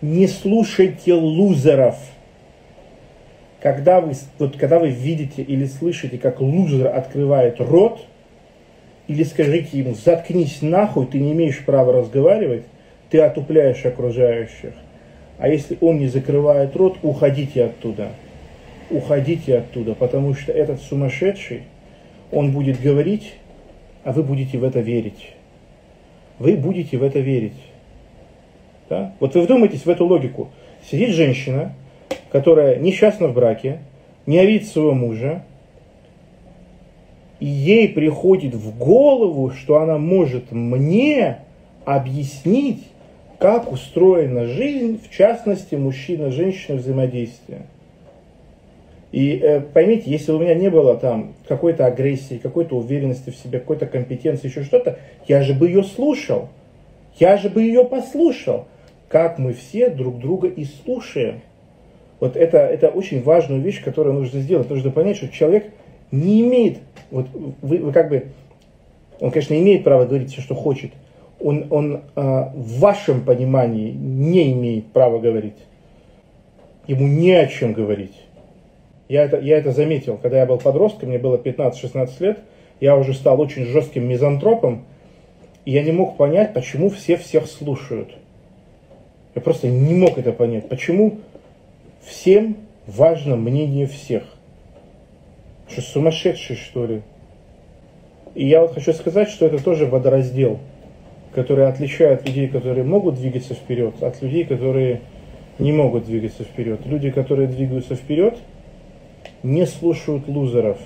Не слушайте лузеров. Когда вы, вот, когда вы видите или слышите, как лузер открывает рот, или скажите ему, заткнись нахуй, ты не имеешь права разговаривать, ты отупляешь окружающих. А если он не закрывает рот, уходите оттуда. Уходите оттуда, потому что этот сумасшедший, он будет говорить, а вы будете в это верить. Вы будете в это верить. Да? Вот вы вдумайтесь в эту логику. Сидит женщина, которая несчастна в браке, не видит своего мужа, и ей приходит в голову, что она может мне объяснить, как устроена жизнь, в частности, мужчина-женщина взаимодействия. И э, поймите, если у меня не было там какой-то агрессии, какой-то уверенности в себе, какой-то компетенции, еще что-то, я же бы ее слушал. Я же бы ее послушал. Как мы все друг друга и слушаем. Вот это, это очень важная вещь, которую нужно сделать. Нужно понять, что человек не имеет, вот вы, вы как бы, он, конечно, имеет право говорить все, что хочет, он, он э, в вашем понимании не имеет права говорить. Ему не о чем говорить. Я это, я это заметил, когда я был подростком, мне было 15-16 лет, я уже стал очень жестким мизантропом, и я не мог понять, почему все всех слушают. Я просто не мог это понять. Почему всем важно мнение всех? Что, сумасшедший, что ли? И я вот хочу сказать, что это тоже водораздел, который отличает людей, которые могут двигаться вперед, от людей, которые не могут двигаться вперед. Люди, которые двигаются вперед, не слушают лузеров.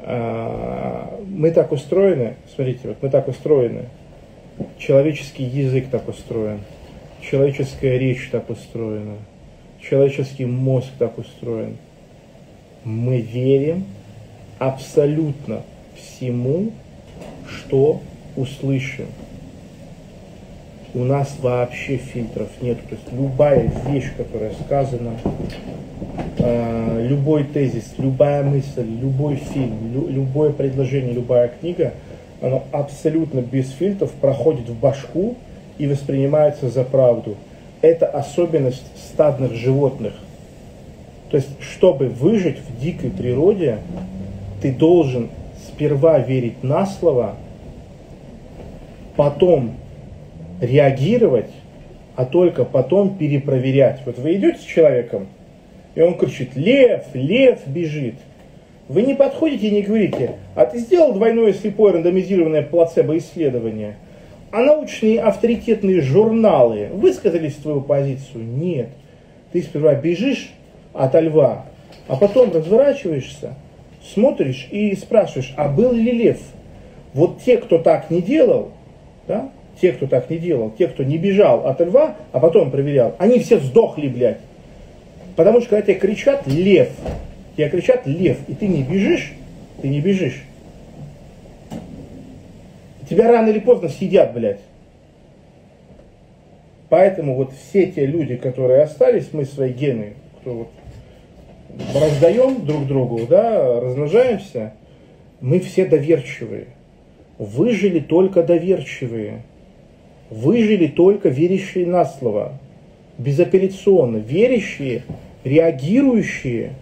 А, мы так устроены, смотрите, вот мы так устроены, человеческий язык так устроен, человеческая речь так устроена, человеческий мозг так устроен – мы верим абсолютно всему, что услышим. У нас вообще фильтров нет. То есть любая вещь, которая сказана, э, любой тезис, любая мысль, любой фильм, лю, любое предложение, любая книга, оно абсолютно без фильтров проходит в башку и воспринимается за правду. Это особенность стадных животных – то есть, чтобы выжить в дикой природе, ты должен сперва верить на слово, потом реагировать, а только потом перепроверять. Вот вы идете с человеком, и он кричит, лев, лев бежит. Вы не подходите и не говорите, а ты сделал двойное слепое рандомизированное плацебо-исследование, а научные авторитетные журналы высказались в твою позицию? Нет. Ты сперва бежишь, от льва, а потом разворачиваешься, смотришь и спрашиваешь, а был ли лев? Вот те, кто так не делал, да, те, кто так не делал, те, кто не бежал от льва, а потом проверял, они все сдохли, блядь. Потому что когда тебе кричат лев, тебе кричат лев, и ты не бежишь, ты не бежишь, тебя рано или поздно съедят, блядь. Поэтому вот все те люди, которые остались, мы свои гены, кто вот раздаем друг другу, да, размножаемся, мы все доверчивые. Выжили только доверчивые. Выжили только верящие на слово. Безапелляционно. Верящие, реагирующие,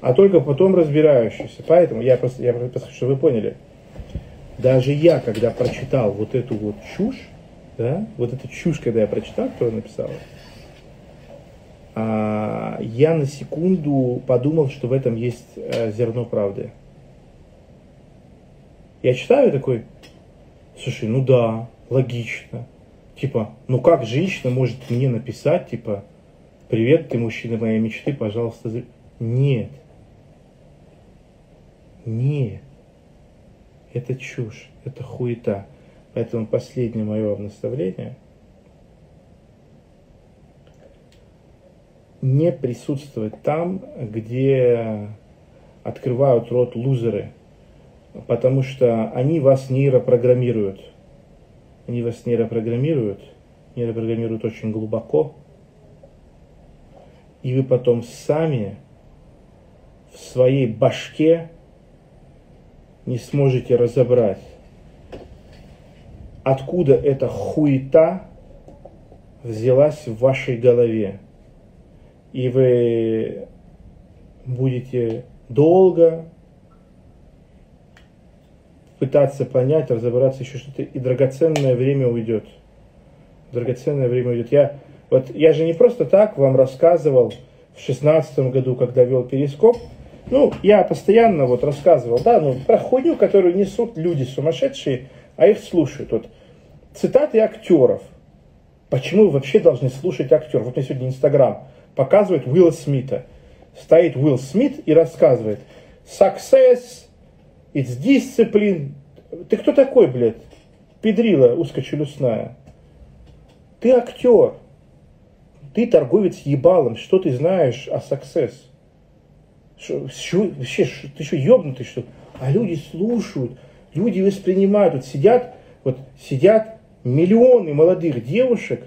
а только потом разбирающиеся. Поэтому я просто, я просто чтобы вы поняли. Даже я, когда прочитал вот эту вот чушь, да, вот эту чушь, когда я прочитал, кто написал, а, я на секунду подумал, что в этом есть э, зерно правды. Я читаю такой, слушай, ну да, логично. Типа, ну как женщина может мне написать, типа, привет, ты мужчина моей мечты, пожалуйста. Нет. Нет. Это чушь, это хуета. Поэтому последнее мое наставление – не присутствовать там, где открывают рот лузеры, потому что они вас нейропрограммируют. Они вас нейропрограммируют, нейропрограммируют очень глубоко, и вы потом сами в своей башке не сможете разобрать, откуда эта хуета взялась в вашей голове. И вы будете долго пытаться понять, разобраться еще что-то, и драгоценное время уйдет. Драгоценное время уйдет. Я, вот, я же не просто так вам рассказывал в шестнадцатом году, когда вел перископ, ну, я постоянно вот рассказывал, да, ну, про хуйню, которую несут люди сумасшедшие, а их слушают. Вот цитаты актеров. Почему вы вообще должны слушать актеров? Вот мне сегодня Инстаграм показывает Уилла Смита. Стоит Уилл Смит и рассказывает. Success, it's discipline. Ты кто такой, блядь? Педрила узкочелюстная. Ты актер. Ты торговец ебалом. Что ты знаешь о success? Что, вообще, ты что, ебнутый, что А люди слушают, люди воспринимают. Вот сидят, вот сидят миллионы молодых девушек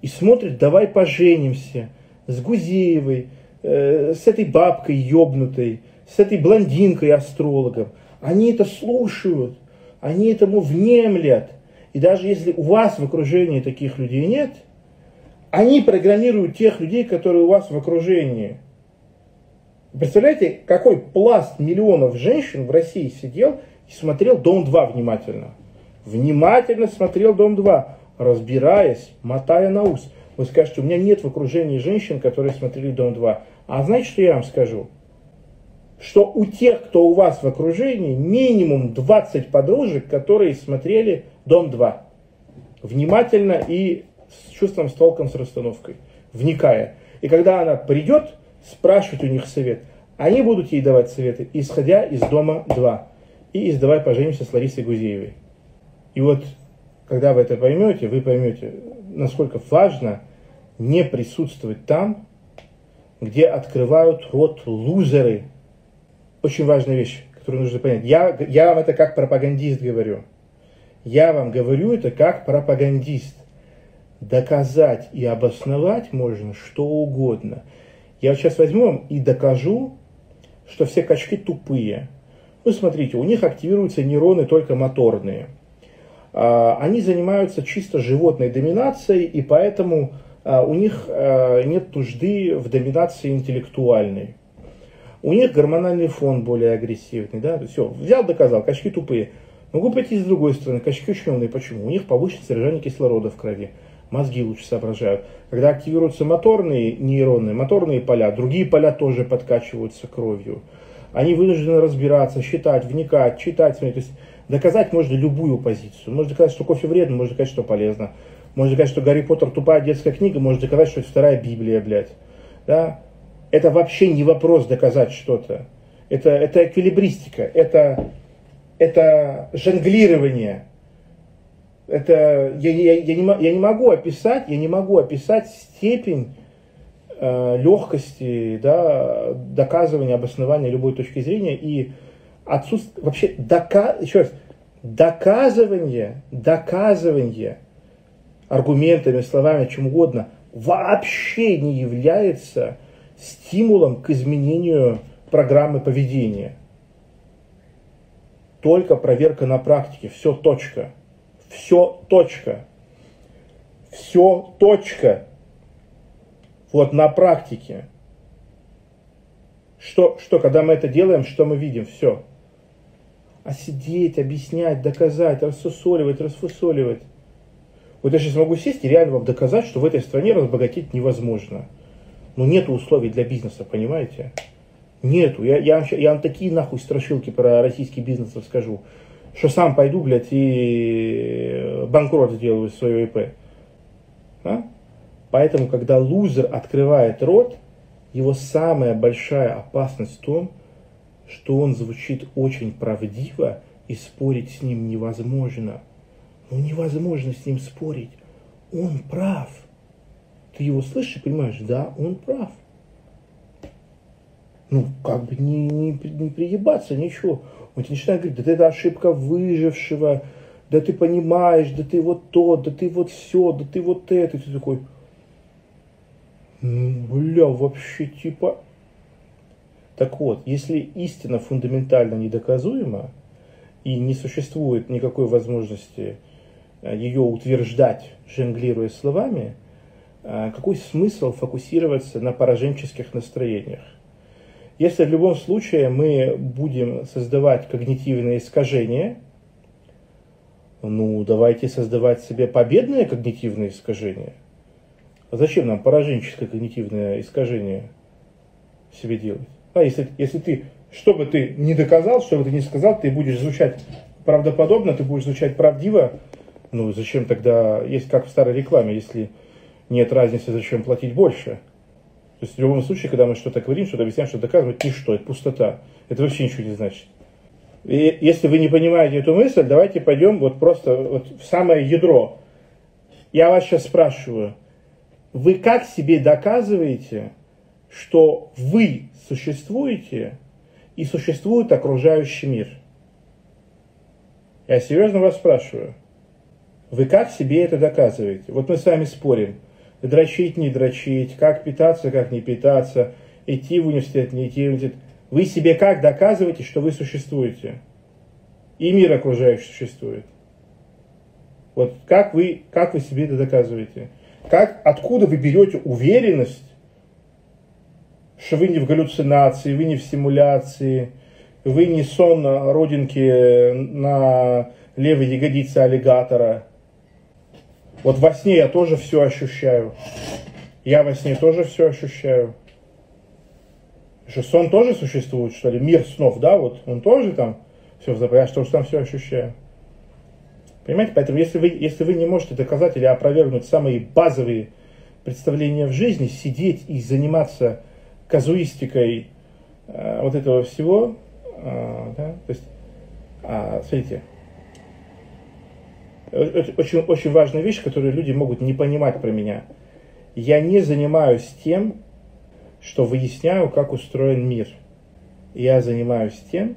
и смотрят «Давай поженимся» с Гузеевой, э, с этой бабкой ебнутой, с этой блондинкой-астрологом. Они это слушают, они этому внемлят. И даже если у вас в окружении таких людей нет, они программируют тех людей, которые у вас в окружении. Представляете, какой пласт миллионов женщин в России сидел и смотрел «Дом-2» внимательно – внимательно смотрел «Дом-2», разбираясь, мотая на ус. Вы скажете, у меня нет в окружении женщин, которые смотрели «Дом-2». А знаете, что я вам скажу? Что у тех, кто у вас в окружении, минимум 20 подружек, которые смотрели «Дом-2». Внимательно и с чувством, с толком, с расстановкой. Вникая. И когда она придет, спрашивать у них совет. Они будут ей давать советы, исходя из дома 2. И из «Давай поженимся» с Ларисой Гузеевой. И вот, когда вы это поймете, вы поймете, насколько важно не присутствовать там, где открывают рот лузеры. Очень важная вещь, которую нужно понять. Я, я вам это как пропагандист говорю. Я вам говорю это как пропагандист. Доказать и обосновать можно что угодно. Я вот сейчас возьму и докажу, что все качки тупые. Вы смотрите, у них активируются нейроны только моторные – а, они занимаются чисто животной доминацией, и поэтому а, у них а, нет нужды в доминации интеллектуальной. У них гормональный фон более агрессивный. Да? Все, взял, доказал, качки тупые. Могу пойти с другой стороны, качки очень умные. Почему? У них повышенное содержание кислорода в крови. Мозги лучше соображают. Когда активируются моторные нейроны, моторные поля, другие поля тоже подкачиваются кровью. Они вынуждены разбираться, считать, вникать, читать. То есть Доказать можно любую позицию. Можно доказать, что кофе вредно, можно доказать, что полезно. Можно доказать, что Гарри Поттер тупая детская книга, можно доказать, что это вторая Библия, блядь. Да? Это вообще не вопрос доказать что-то. Это, это эквилибристика, это, это жонглирование. Это, я, я, я, не, я не могу описать, я не могу описать степень э, легкости, да, доказывания, обоснования любой точки зрения и отсутствие, вообще, дока, еще раз, доказывание, доказывание аргументами, словами, чем угодно, вообще не является стимулом к изменению программы поведения. Только проверка на практике. Все точка. Все точка. Все точка. Вот на практике. Что, что, когда мы это делаем, что мы видим? Все а сидеть, объяснять, доказать, рассусоливать, расфусоливать. Вот я сейчас могу сесть и реально вам доказать, что в этой стране разбогатеть невозможно. Но нет условий для бизнеса, понимаете? Нету. Я, я, я вам такие нахуй страшилки про российский бизнес расскажу, что сам пойду, блядь, и банкрот сделаю из своего ИП. А? Поэтому, когда лузер открывает рот, его самая большая опасность в том, что он звучит очень правдиво, и спорить с ним невозможно. Ну, невозможно с ним спорить. Он прав. Ты его слышишь и понимаешь, да, он прав. Ну, как бы не, не, не приебаться, ничего. Он тебе начинает говорить, да это ошибка выжившего, да ты понимаешь, да ты вот то, да ты вот все, да ты вот это. И ты такой, бля, вообще типа, так вот, если истина фундаментально недоказуема и не существует никакой возможности э, ее утверждать, жонглируя словами, а, какой смысл фокусироваться на пораженческих настроениях? Если в любом случае мы будем создавать когнитивные искажения, ну, давайте создавать себе победные когнитивные искажения. А зачем нам пораженческое когнитивное искажение себе делать? А если, если ты, что бы ты не доказал, что бы ты не сказал, ты будешь звучать правдоподобно, ты будешь звучать правдиво, ну зачем тогда, есть как в старой рекламе, если нет разницы, зачем платить больше. То есть в любом случае, когда мы что-то говорим, что-то объясняем, что доказывать, ничто, это пустота. Это вообще ничего не значит. И если вы не понимаете эту мысль, давайте пойдем вот просто вот в самое ядро. Я вас сейчас спрашиваю, вы как себе доказываете, что вы существуете и существует окружающий мир? Я серьезно вас спрашиваю. Вы как себе это доказываете? Вот мы с вами спорим. Дрочить, не дрочить, как питаться, как не питаться, идти в университет, не идти в университет. Вы себе как доказываете, что вы существуете? И мир окружающий существует. Вот как вы, как вы себе это доказываете? Как, откуда вы берете уверенность, что вы не в галлюцинации, вы не в симуляции, вы не сон на родинке на левой ягодице аллигатора. Вот во сне я тоже все ощущаю. Я во сне тоже все ощущаю. Что сон тоже существует, что ли? Мир снов, да, вот он тоже там все я что там все ощущаю. Понимаете, поэтому если вы, если вы не можете доказать или опровергнуть самые базовые представления в жизни, сидеть и заниматься казуистикой э, вот этого всего, э, да, то есть, э, смотрите, очень, очень важная вещь, которую люди могут не понимать про меня. Я не занимаюсь тем, что выясняю, как устроен мир. Я занимаюсь тем,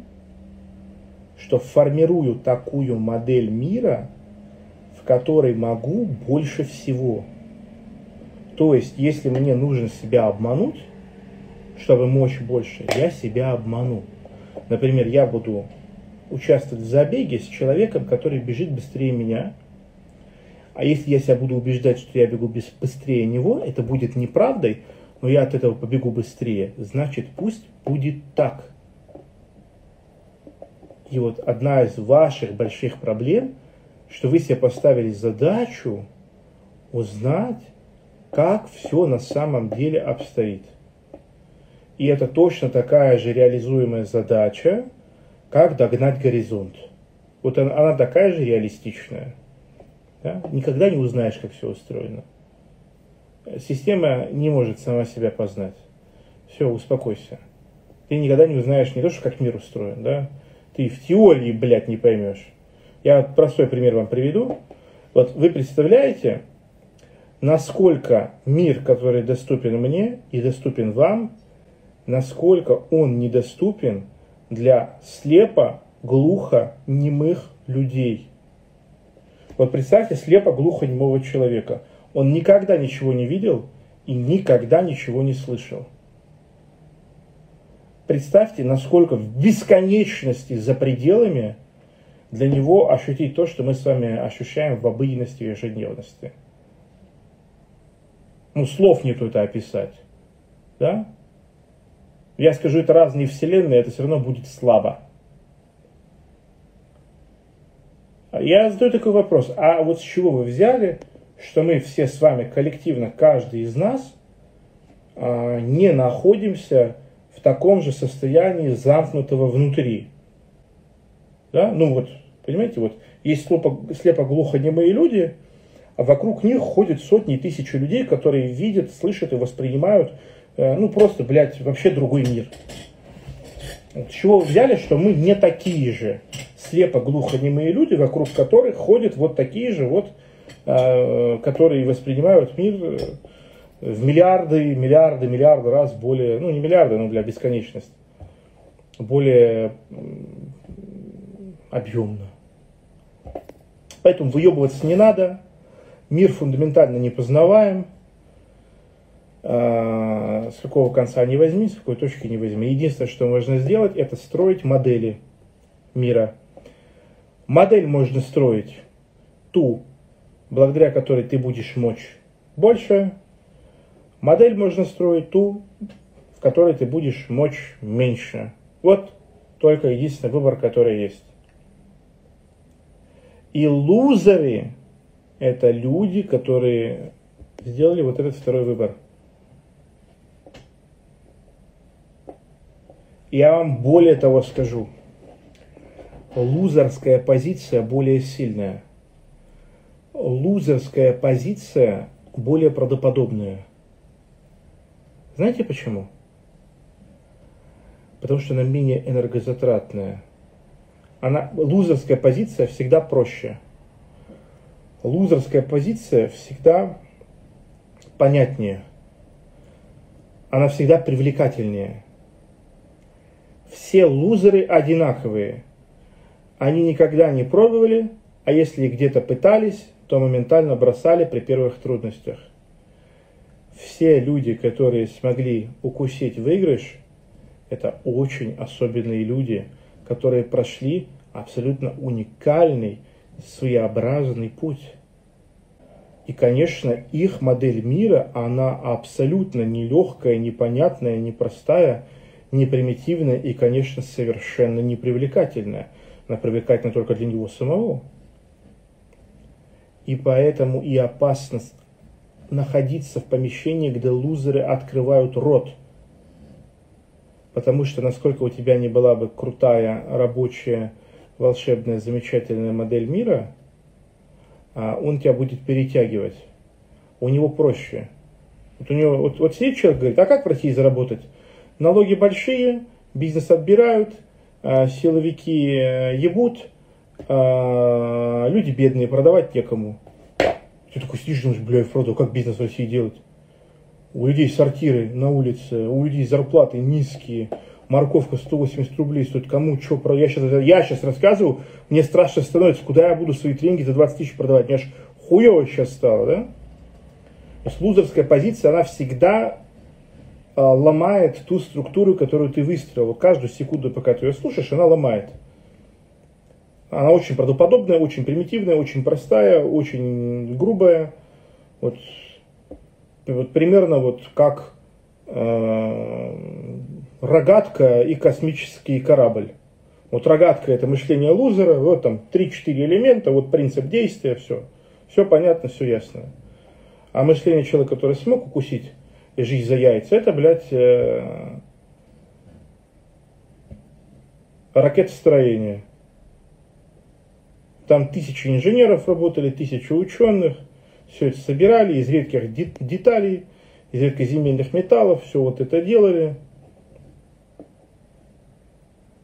что формирую такую модель мира, в которой могу больше всего. То есть, если мне нужно себя обмануть, чтобы мочь больше, я себя обману. Например, я буду участвовать в забеге с человеком, который бежит быстрее меня. А если я себя буду убеждать, что я бегу быстрее него, это будет неправдой, но я от этого побегу быстрее, значит пусть будет так. И вот одна из ваших больших проблем, что вы себе поставили задачу узнать, как все на самом деле обстоит. И это точно такая же реализуемая задача, как догнать горизонт. Вот она, она такая же реалистичная. Да? Никогда не узнаешь, как все устроено. Система не может сама себя познать. Все, успокойся. Ты никогда не узнаешь не то, что как мир устроен, да? Ты в теории, блядь, не поймешь. Я простой пример вам приведу. Вот вы представляете, насколько мир, который доступен мне и доступен вам, насколько он недоступен для слепо, глухо, немых людей. Вот представьте слепо, глухо, немого человека – он никогда ничего не видел и никогда ничего не слышал. Представьте, насколько в бесконечности за пределами для него ощутить то, что мы с вами ощущаем в обыденности и ежедневности. Ну, слов нету это описать. Да? Я скажу, это разные вселенные, это все равно будет слабо. Я задаю такой вопрос, а вот с чего вы взяли, что мы все с вами коллективно, каждый из нас, а, не находимся в таком же состоянии замкнутого внутри. Да? Ну вот, понимаете, вот есть слепо-глухонемые люди, а вокруг них ходят сотни тысяч людей, которые видят, слышат и воспринимают, ну просто, блядь, вообще другой мир. С чего взяли, что мы не такие же слепо-глухонемые люди, вокруг которых ходят вот такие же вот Э, которые воспринимают мир э, в миллиарды, миллиарды, миллиарды раз более, ну не миллиарды, но для бесконечности, более объемно. Поэтому выебываться не надо, мир фундаментально не познаваем, э, с какого конца не возьми, с какой точки не возьми. Единственное, что можно сделать, это строить модели мира. Модель можно строить ту, благодаря которой ты будешь мочь больше, Модель можно строить ту, в которой ты будешь мочь меньше. Вот только единственный выбор, который есть. И лузеры – это люди, которые сделали вот этот второй выбор. Я вам более того скажу. Лузерская позиция более сильная. Лузерская позиция более правдоподобная. Знаете почему? Потому что она менее энергозатратная. Она, лузерская позиция всегда проще. Лузерская позиция всегда понятнее. Она всегда привлекательнее. Все лузеры одинаковые. Они никогда не пробовали, а если где-то пытались, то моментально бросали при первых трудностях. Все люди, которые смогли укусить выигрыш, это очень особенные люди, которые прошли абсолютно уникальный, своеобразный путь. И, конечно, их модель мира, она абсолютно нелегкая, непонятная, непростая, непримитивная и, конечно, совершенно непривлекательная. Она привлекательна только для него самого. И поэтому и опасность находиться в помещении, где лузеры открывают рот. Потому что насколько у тебя не была бы крутая, рабочая, волшебная, замечательная модель мира, а, он тебя будет перетягивать. У него проще. Вот, у него, вот, вот сидит человек, говорит, а как в России заработать? Налоги большие, бизнес отбирают, а, силовики э, ебут, а, люди бедные, продавать некому. Ты такой сидишь, думаешь, бля, Фродо, как бизнес в России делать? У людей сортиры на улице, у людей зарплаты низкие, морковка 180 рублей стоит, кому что, про... я, сейчас, я сейчас рассказываю, мне страшно становится, куда я буду свои тренинги за 20 тысяч продавать, мне аж хуево сейчас стало, да? То есть лузерская позиция, она всегда э, ломает ту структуру, которую ты выстроил. Вот каждую секунду, пока ты ее слушаешь, она ломает. Она очень правдоподобная, очень примитивная, очень простая, очень грубая. Вот, вот примерно вот как э, рогатка и космический корабль. Вот рогатка это мышление лузера, вот там 3-4 элемента, вот принцип действия, все. Все понятно, все ясно. А мышление человека, который смог укусить жизнь за яйца, это, блядь, э, ракетостроение. Там тысячи инженеров работали, тысячи ученых, все это собирали из редких деталей, из редкоземельных металлов, все вот это делали.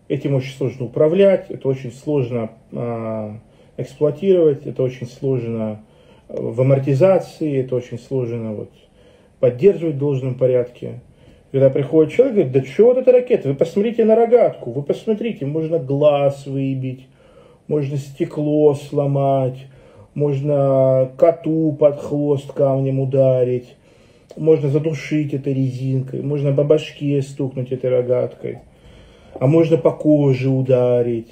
Этим очень сложно управлять, это очень сложно э, эксплуатировать, это очень сложно в амортизации, это очень сложно вот, поддерживать в должном порядке. Когда приходит человек, говорит, да что вот эта ракета, вы посмотрите на рогатку, вы посмотрите, можно глаз выбить, можно стекло сломать, можно коту под хвост камнем ударить, можно задушить этой резинкой, можно по башке стукнуть этой рогаткой, а можно по коже ударить.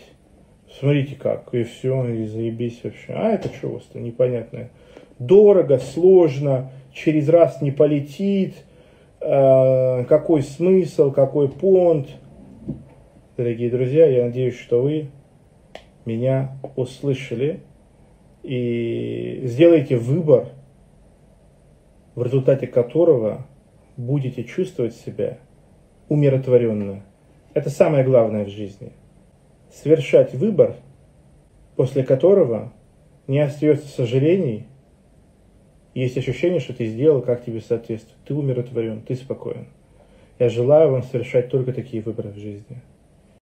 Смотрите как, и все, и заебись вообще. А это что у вас-то непонятное? Дорого, сложно, через раз не полетит, э, какой смысл, какой понт. Дорогие друзья, я надеюсь, что вы меня услышали и сделайте выбор, в результате которого будете чувствовать себя умиротворенно. Это самое главное в жизни. Совершать выбор, после которого не остается сожалений, есть ощущение, что ты сделал, как тебе соответствует. Ты умиротворен, ты спокоен. Я желаю вам совершать только такие выборы в жизни.